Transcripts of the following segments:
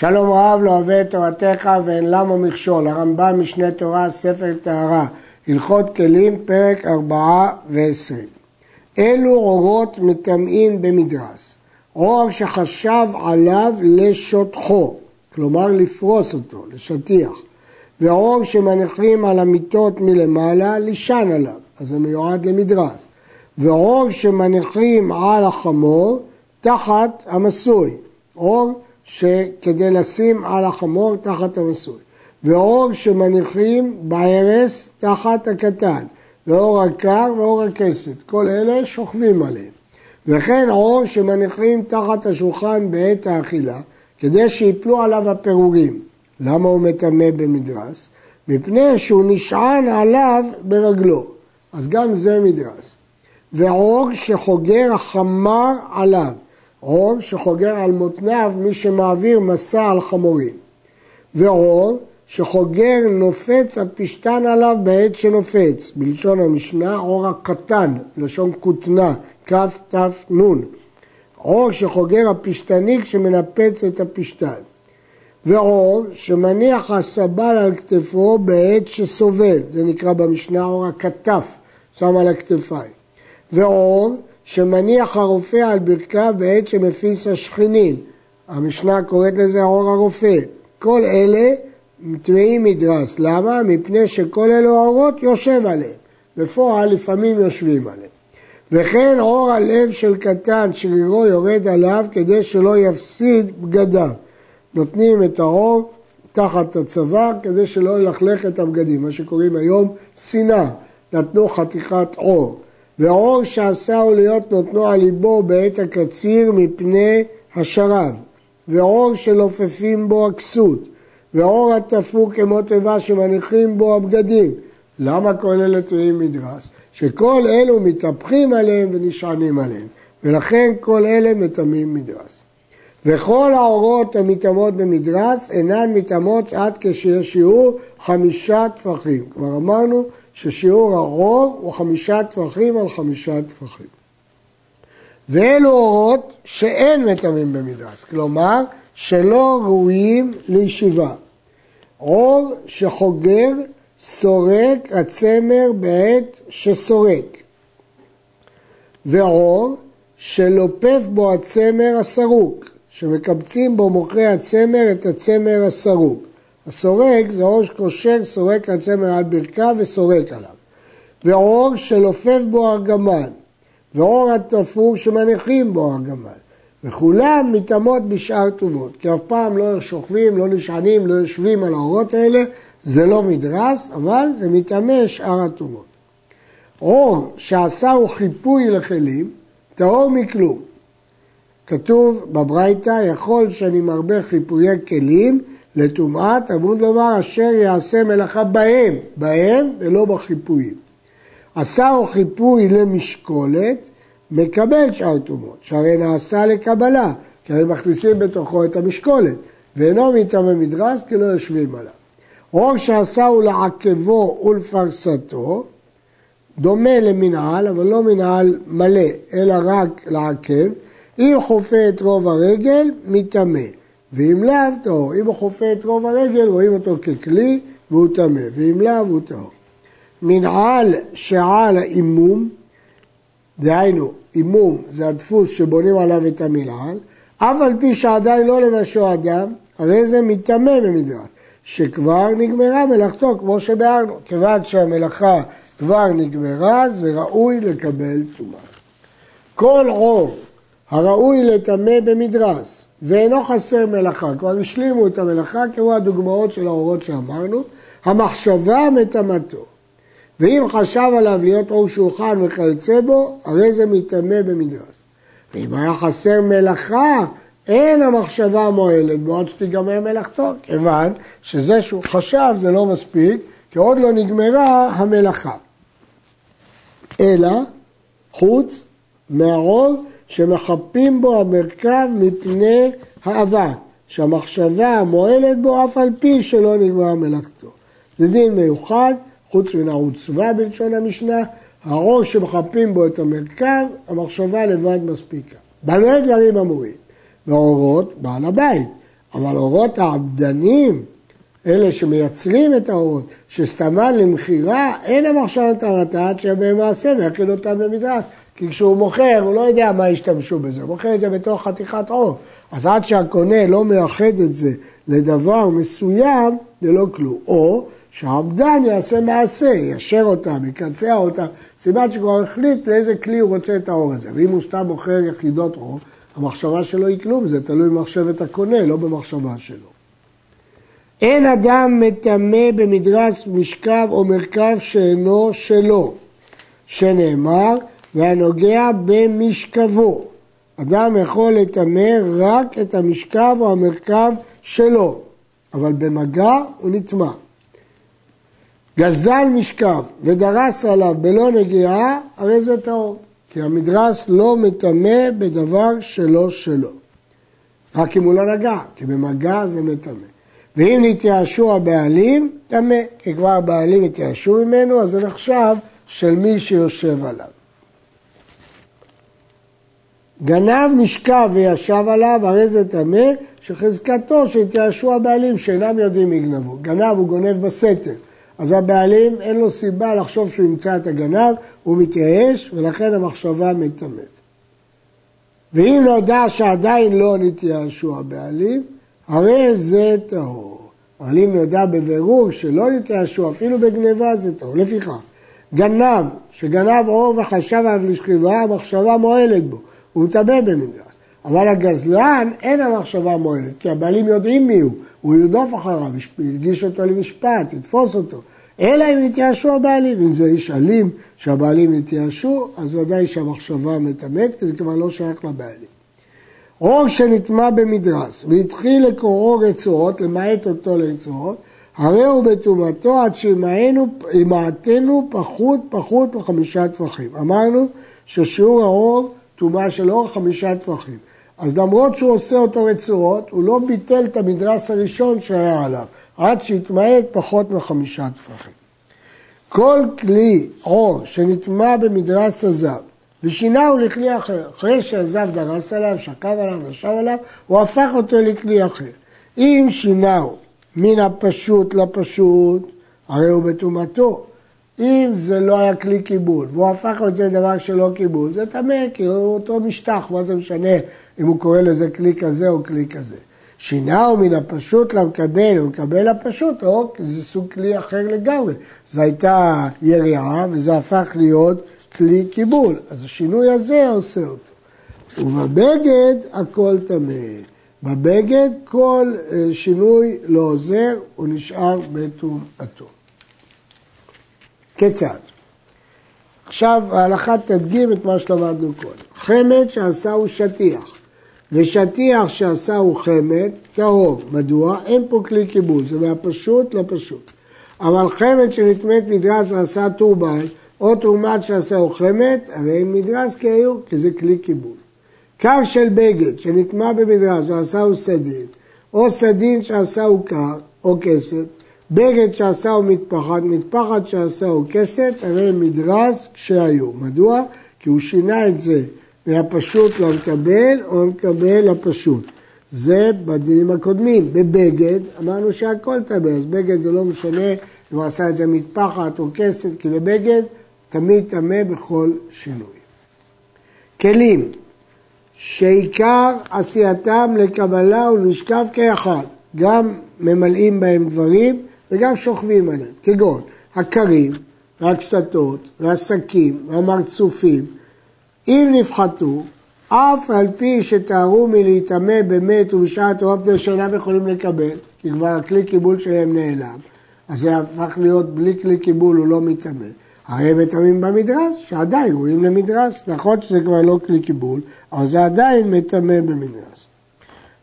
שלום רב לא אוהב את תורתך ואין למה מכשול, הרמב"ם משנה תורה, ספר טהרה, הלכות כלים, פרק ארבעה ועשרים. אלו אורות מטמאים במדרס, אור שחשב עליו לשטחו, כלומר לפרוס אותו, לשטיח, ואור שמניחים על המיטות מלמעלה, לישן עליו, אז זה מיועד למדרס, ואור שמניחים על החמור תחת המסוי, אור שכדי לשים על החמור תחת המסוי, ואור שמניחים בהרס תחת הקטן, ואור הקר ואור הכסת, כל אלה שוכבים עליהם. וכן אור שמניחים תחת השולחן בעת האכילה, כדי שיפלו עליו הפירורים. למה הוא מטמא במדרס? מפני שהוא נשען עליו ברגלו, אז גם זה מדרס. ואור שחוגר החמר עליו, אור שחוגר על מותניו מי שמעביר מסע על חמורים. ואור שחוגר נופץ הפשתן עליו בעת שנופץ, בלשון המשנה אור הקטן, לשון כותנה, כת"נ. אור שחוגר הפשתני כשמנפץ את הפשתן. ואור שמניח הסבל על כתפו בעת שסובל, זה נקרא במשנה אור הכתף, שם על הכתפיים. ואור שמניח הרופא על ברכיו בעת שמפיס השכנים. המשנה קוראת לזה אור הרופא. כל אלה טמאים מדרס. למה? מפני שכל אלו האורות יושב עליהם. בפועל לפעמים יושבים עליהם. וכן אור הלב של קטן שרירו יורד עליו כדי שלא יפסיד בגדיו. נותנים את האור תחת הצבא כדי שלא ילכלך את הבגדים, מה שקוראים היום שנאה, נתנו חתיכת אור. ואור שעשהו להיות נותנו על ליבו בעת הקציר מפני השרב, ואור שלופפים בו הכסות, ואור התפור כמו תיבה שמניחים בו הבגדים. למה כל אלה תלויים מדרס? שכל אלו מתהפכים עליהם ונשענים עליהם, ולכן כל אלה מטמאים מדרס. וכל האורות המטמאות במדרס אינן מטמאות עד כשיש שיעור חמישה טפחים. כבר אמרנו ששיעור האור הוא חמישה טפחים על חמישה טפחים. ואלו אורות שאין מטמאים במדרס, כלומר שלא ראויים לישיבה. אור שחוגר סורק הצמר בעת שסורק, ואור שלופף בו הצמר הסרוק, שמקבצים בו מוכרי הצמר את הצמר הסרוק. הסורק זה אור שקושר סורק הצמר על ברכיו וסורק עליו. ואור שלופף בו ארגמן, ואור התפור שמניחים בו ארגמן. וכולם מתאמות בשאר טובות, כי אף פעם לא שוכבים, לא נשענים, לא יושבים על האורות האלה, זה לא מדרס, אבל זה מתאמה שאר הטומאות. אור שעשהו חיפוי לכלים, טהור מכלום. כתוב בברייתא, יכול שאני מרבה חיפויי כלים לטומאת, אמור לומר אשר יעשה מלאכה בהם, בהם ולא בחיפויים. עשה או חיפוי למשקולת, מקבל שאר טומאות, שהרי נעשה לקבלה, כי הרי מכניסים בתוכו את המשקולת, ואינו מטעמי מדרס כי לא יושבים עליו. או שעשהו לעכבו ולפרסתו, דומה למנהל, אבל לא מנהל מלא, אלא רק לעכב, אם חופה את רוב הרגל, מטמא. ואם לאו, טהור. אם הוא חופה את רוב הרגל, רואים אותו ככלי והוא טמא, ואם לאו, הוא טהור. מנעל שעל האימום, דהיינו, אימום זה הדפוס שבונים עליו את המנעל, אף על פי שעדיין לא לבשו אדם, הרי זה מטמא במדרש, שכבר נגמרה מלאכתו, כמו שביארנו. כיוון שהמלאכה כבר נגמרה, זה ראוי לקבל טומאה. כל עור הראוי לטמא במדרס, ואינו חסר מלאכה, כבר השלימו את המלאכה כמו הדוגמאות של האורות שאמרנו, המחשבה מטמאתו. ואם חשב עליו להיות אור שולחן וכיוצא בו, הרי זה מטמא במדרס. ואם היה חסר מלאכה, אין המחשבה מועלת בו עד שתיגמר מלאכתו, כיוון שזה שהוא חשב זה לא מספיק, כי עוד לא נגמרה המלאכה. אלא חוץ מהרוב שמחפים בו המרכב מפני האבק, שהמחשבה מועלת בו אף על פי שלא נגמרה מלאכתו. זה דין מיוחד, חוץ מן העוצבה בלשון המשנה, הראש שמחפים בו את המרכב, המחשבה לבד מספיקה. במה דברים אמורים? והאורות, בעל הבית. אבל אורות העבדנים, אלה שמייצרים את האורות, שסתמן למכירה, אין המחשבה טהרתה עד שיהיה מעשה ויכין אותם למדרש. כי כשהוא מוכר, הוא לא יודע מה ישתמשו בזה, הוא מוכר את זה בתוך חתיכת עור. אז עד שהקונה לא מייחד את זה לדבר מסוים, זה לא כלום. או שהעבדן יעשה מעשה, יישר אותם, יקצע אותם, סימן שכבר החליט לאיזה כלי הוא רוצה את האור הזה. ואם הוא סתם מוכר יחידות אור, המחשבה שלו היא כלום, זה תלוי במחשבת הקונה, לא במחשבה שלו. אין אדם מטמא במדרס משכב או מרכב שאינו שלו, שנאמר, והנוגע במשכבו. אדם יכול לטמא רק את המשכב או המרכב שלו, אבל במגע הוא נטמע. גזל משכב ודרס עליו בלא נגיעה, הרי זה טהור. כי המדרס לא מטמא בדבר שלא שלו. רק אם הוא לא נגע, כי במגע זה מטמא. ואם נתייאשו הבעלים, טמא. כי כבר הבעלים התייאשו ממנו, אז זה נחשב של מי שיושב עליו. גנב משכב וישב עליו, הרי זה טמא, שחזקתו שהתייאשו הבעלים שאינם יודעים מי גנבו. גנב הוא גונב בסתר, אז הבעלים אין לו סיבה לחשוב שהוא ימצא את הגנב, הוא מתייאש ולכן המחשבה מטמאת. ואם נודע שעדיין לא נתייאשו הבעלים, הרי זה טהור. אבל אם נודע בבירור שלא נתייאשו אפילו בגניבה זה טהור. לפיכך, גנב שגנב אור וחשב עליו לשכיבה, המחשבה מועלת בו. הוא מטמא במדרס. אבל הגזלן אין המחשבה מועלת, כי הבעלים יודעים מי הוא, הוא ירדוף אחריו, יגיש אותו למשפט, יתפוס אותו. אלא אם יתייאשו הבעלים, אם זה איש אלים שהבעלים יתייאשו, אז ודאי שהמחשבה מטמאת, כי זה כבר לא שייך לבעלים. אור שנטמע במדרס והתחיל לקוראו רצועות, למעט אותו לרצועות, הרי הוא בטומאתו עד שימעטנו פחות פחות מחמישה טפחים. אמרנו ששיעור האור טומאה של אור חמישה טפחים. אז למרות שהוא עושה אותו רצועות, הוא לא ביטל את המדרס הראשון שהיה עליו, עד שהתמעט פחות מחמישה טפחים. כל כלי עור שנטמע במדרס הזב ושינהו לכלי אחר, אחרי שהזב דרס עליו, שקב עליו, ישב עליו, הוא הפך אותו לכלי אחר. אם שינהו מן הפשוט לפשוט, הרי הוא בטומאתו. אם זה לא היה כלי קיבול, והוא הפך את זה לדבר שלא קיבול, זה טמא, כי הוא אותו משטח, מה זה משנה אם הוא קורא לזה כלי כזה או כלי כזה. שינהו מן הפשוט למקבל, הוא מקבל לפשוט, או זה סוג כלי אחר לגמרי. זו הייתה יריעה וזה הפך להיות כלי קיבול, אז השינוי הזה עושה אותו. ובבגד הכל טמא. בבגד כל אה, שינוי לא עוזר, הוא נשאר בטומאתו. כיצד? עכשיו ההלכה תדגים את מה שלמדנו קודם. חמד שעשהו שטיח ושטיח שעשהו חמד טהור. מדוע? אין פה כלי קיבול, זה מהפשוט לפשוט. אבל חמד שנטמאת מדרס ועשה טורבן, או תרומת שעשהו חמד, הרי אין מדרס כי היו, כי זה כלי קיבול. קר של בגד שנטמע במדרס ועשהו סדין, או סדין שעשהו קר, או כסת, בגד שעשהו מטפחת, מטפחת שעשהו כסת, הרי מדרס כשהיו. מדוע? כי הוא שינה את זה מהפשוט למקבל או מקבל לפשוט. זה בדינים הקודמים. בבגד אמרנו שהכל טמא, אז בגד זה לא משנה אם הוא עשה את זה מטפחת או כסת, כי בבגד תמיד טמא בכל שינוי. כלים שעיקר עשייתם לקבלה ולשכב כאחד, גם ממלאים בהם דברים וגם שוכבים עליהם, כגון הכרים והקסתות והשקים והמרצופים, אם נפחתו, אף על פי שתארו מלהיטמא במת ובשעת אופטר שאינם יכולים לקבל, כי כבר הכלי קיבול שלהם נעלם, אז זה הפך להיות בלי כלי קיבול, הוא לא מטמא. הרי הם מטמאים במדרס, שעדיין רואים למדרס, נכון שזה כבר לא כלי קיבול, אבל זה עדיין מטמא במדרס.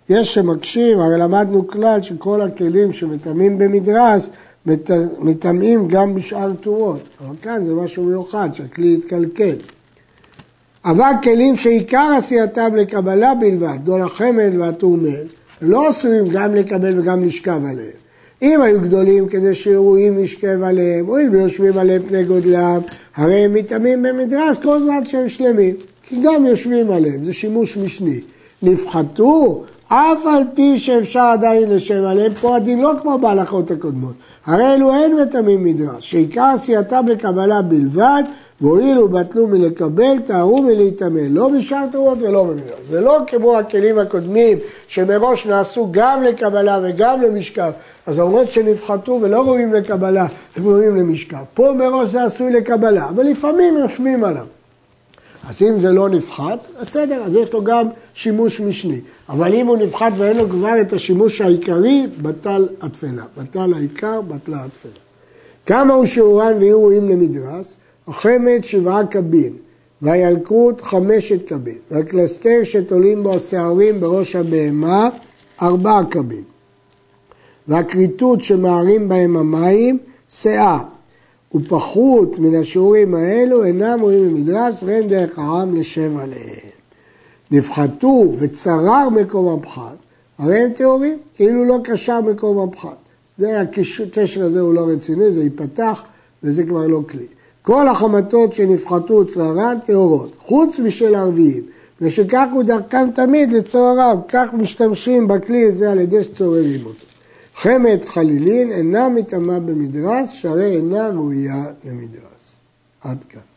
יש שמקשים, הרי למדנו כלל שכל הכלים שמטמאים במדרס, מטמאים גם בשאר תורות. אבל כאן זה משהו מיוחד, שהכלי יתקלקל. אבל כלים שעיקר עשייתם לקבלה בלבד, דול החמד והטורמל, הם לא אסורים גם לקבל וגם לשכב עליהם. אם היו גדולים כדי שאירועים ישכב עליהם, הואיל ויושבים עליהם פני גודלם, הרי הם מטמאים במדרס כל זמן שהם שלמים, כי גם יושבים עליהם, זה שימוש משני. נפחתו, אף על פי שאפשר עדיין לשם עליהם, פה הדין לא כמו בהלכות הקודמות. הרי אלו אין מטמאים מדרש, שעיקר עשייתם לקבלה בלבד, והואילו בטלו מלקבל, טהרו מלהיטמא, לא בשאר תרועות ולא במדרש. זה לא כמו הכלים הקודמים, שמראש נעשו גם לקבלה וגם למשכב, אז למרות שנפחתו ולא ראויים לקבלה, הם ראויים למשכב. פה מראש זה עשוי לקבלה, אבל לפעמים יושבים עליו. אז אם זה לא נפחת, בסדר, אז יש לו גם שימוש משני. אבל אם הוא נפחת ואין לו כבר את השימוש העיקרי, בטל התפלה. בטל העיקר, בטלה התפלה. כמה הוא שיעורן ויהיו ראויים למדרס? החמד שבעה קבין, והילקוט חמשת קבין, והקלסתר שתולים בו השערים בראש הבהמה ארבעה קבין, והכריתות שמערים בהם המים שאה, ופחות מן השיעורים האלו אינם רואים במדרס ואין דרך העם לשב עליהם. נפחתו וצרר מקום הפחת, הרי הם טהורים, כאילו לא קשר מקום הפחת. זה הקשר הזה הוא לא רציני, זה ייפתח וזה כבר לא כלי. כל החמתות שנפחתו צררן טהורות, חוץ משל ערביים, ושכך הוא דרכם תמיד לצורריו, כך משתמשים בכלי הזה על ידי שצוררים אותו. חמת חלילין אינה מטמאה במדרס, שהרי אינה ראויה למדרס. עד כאן.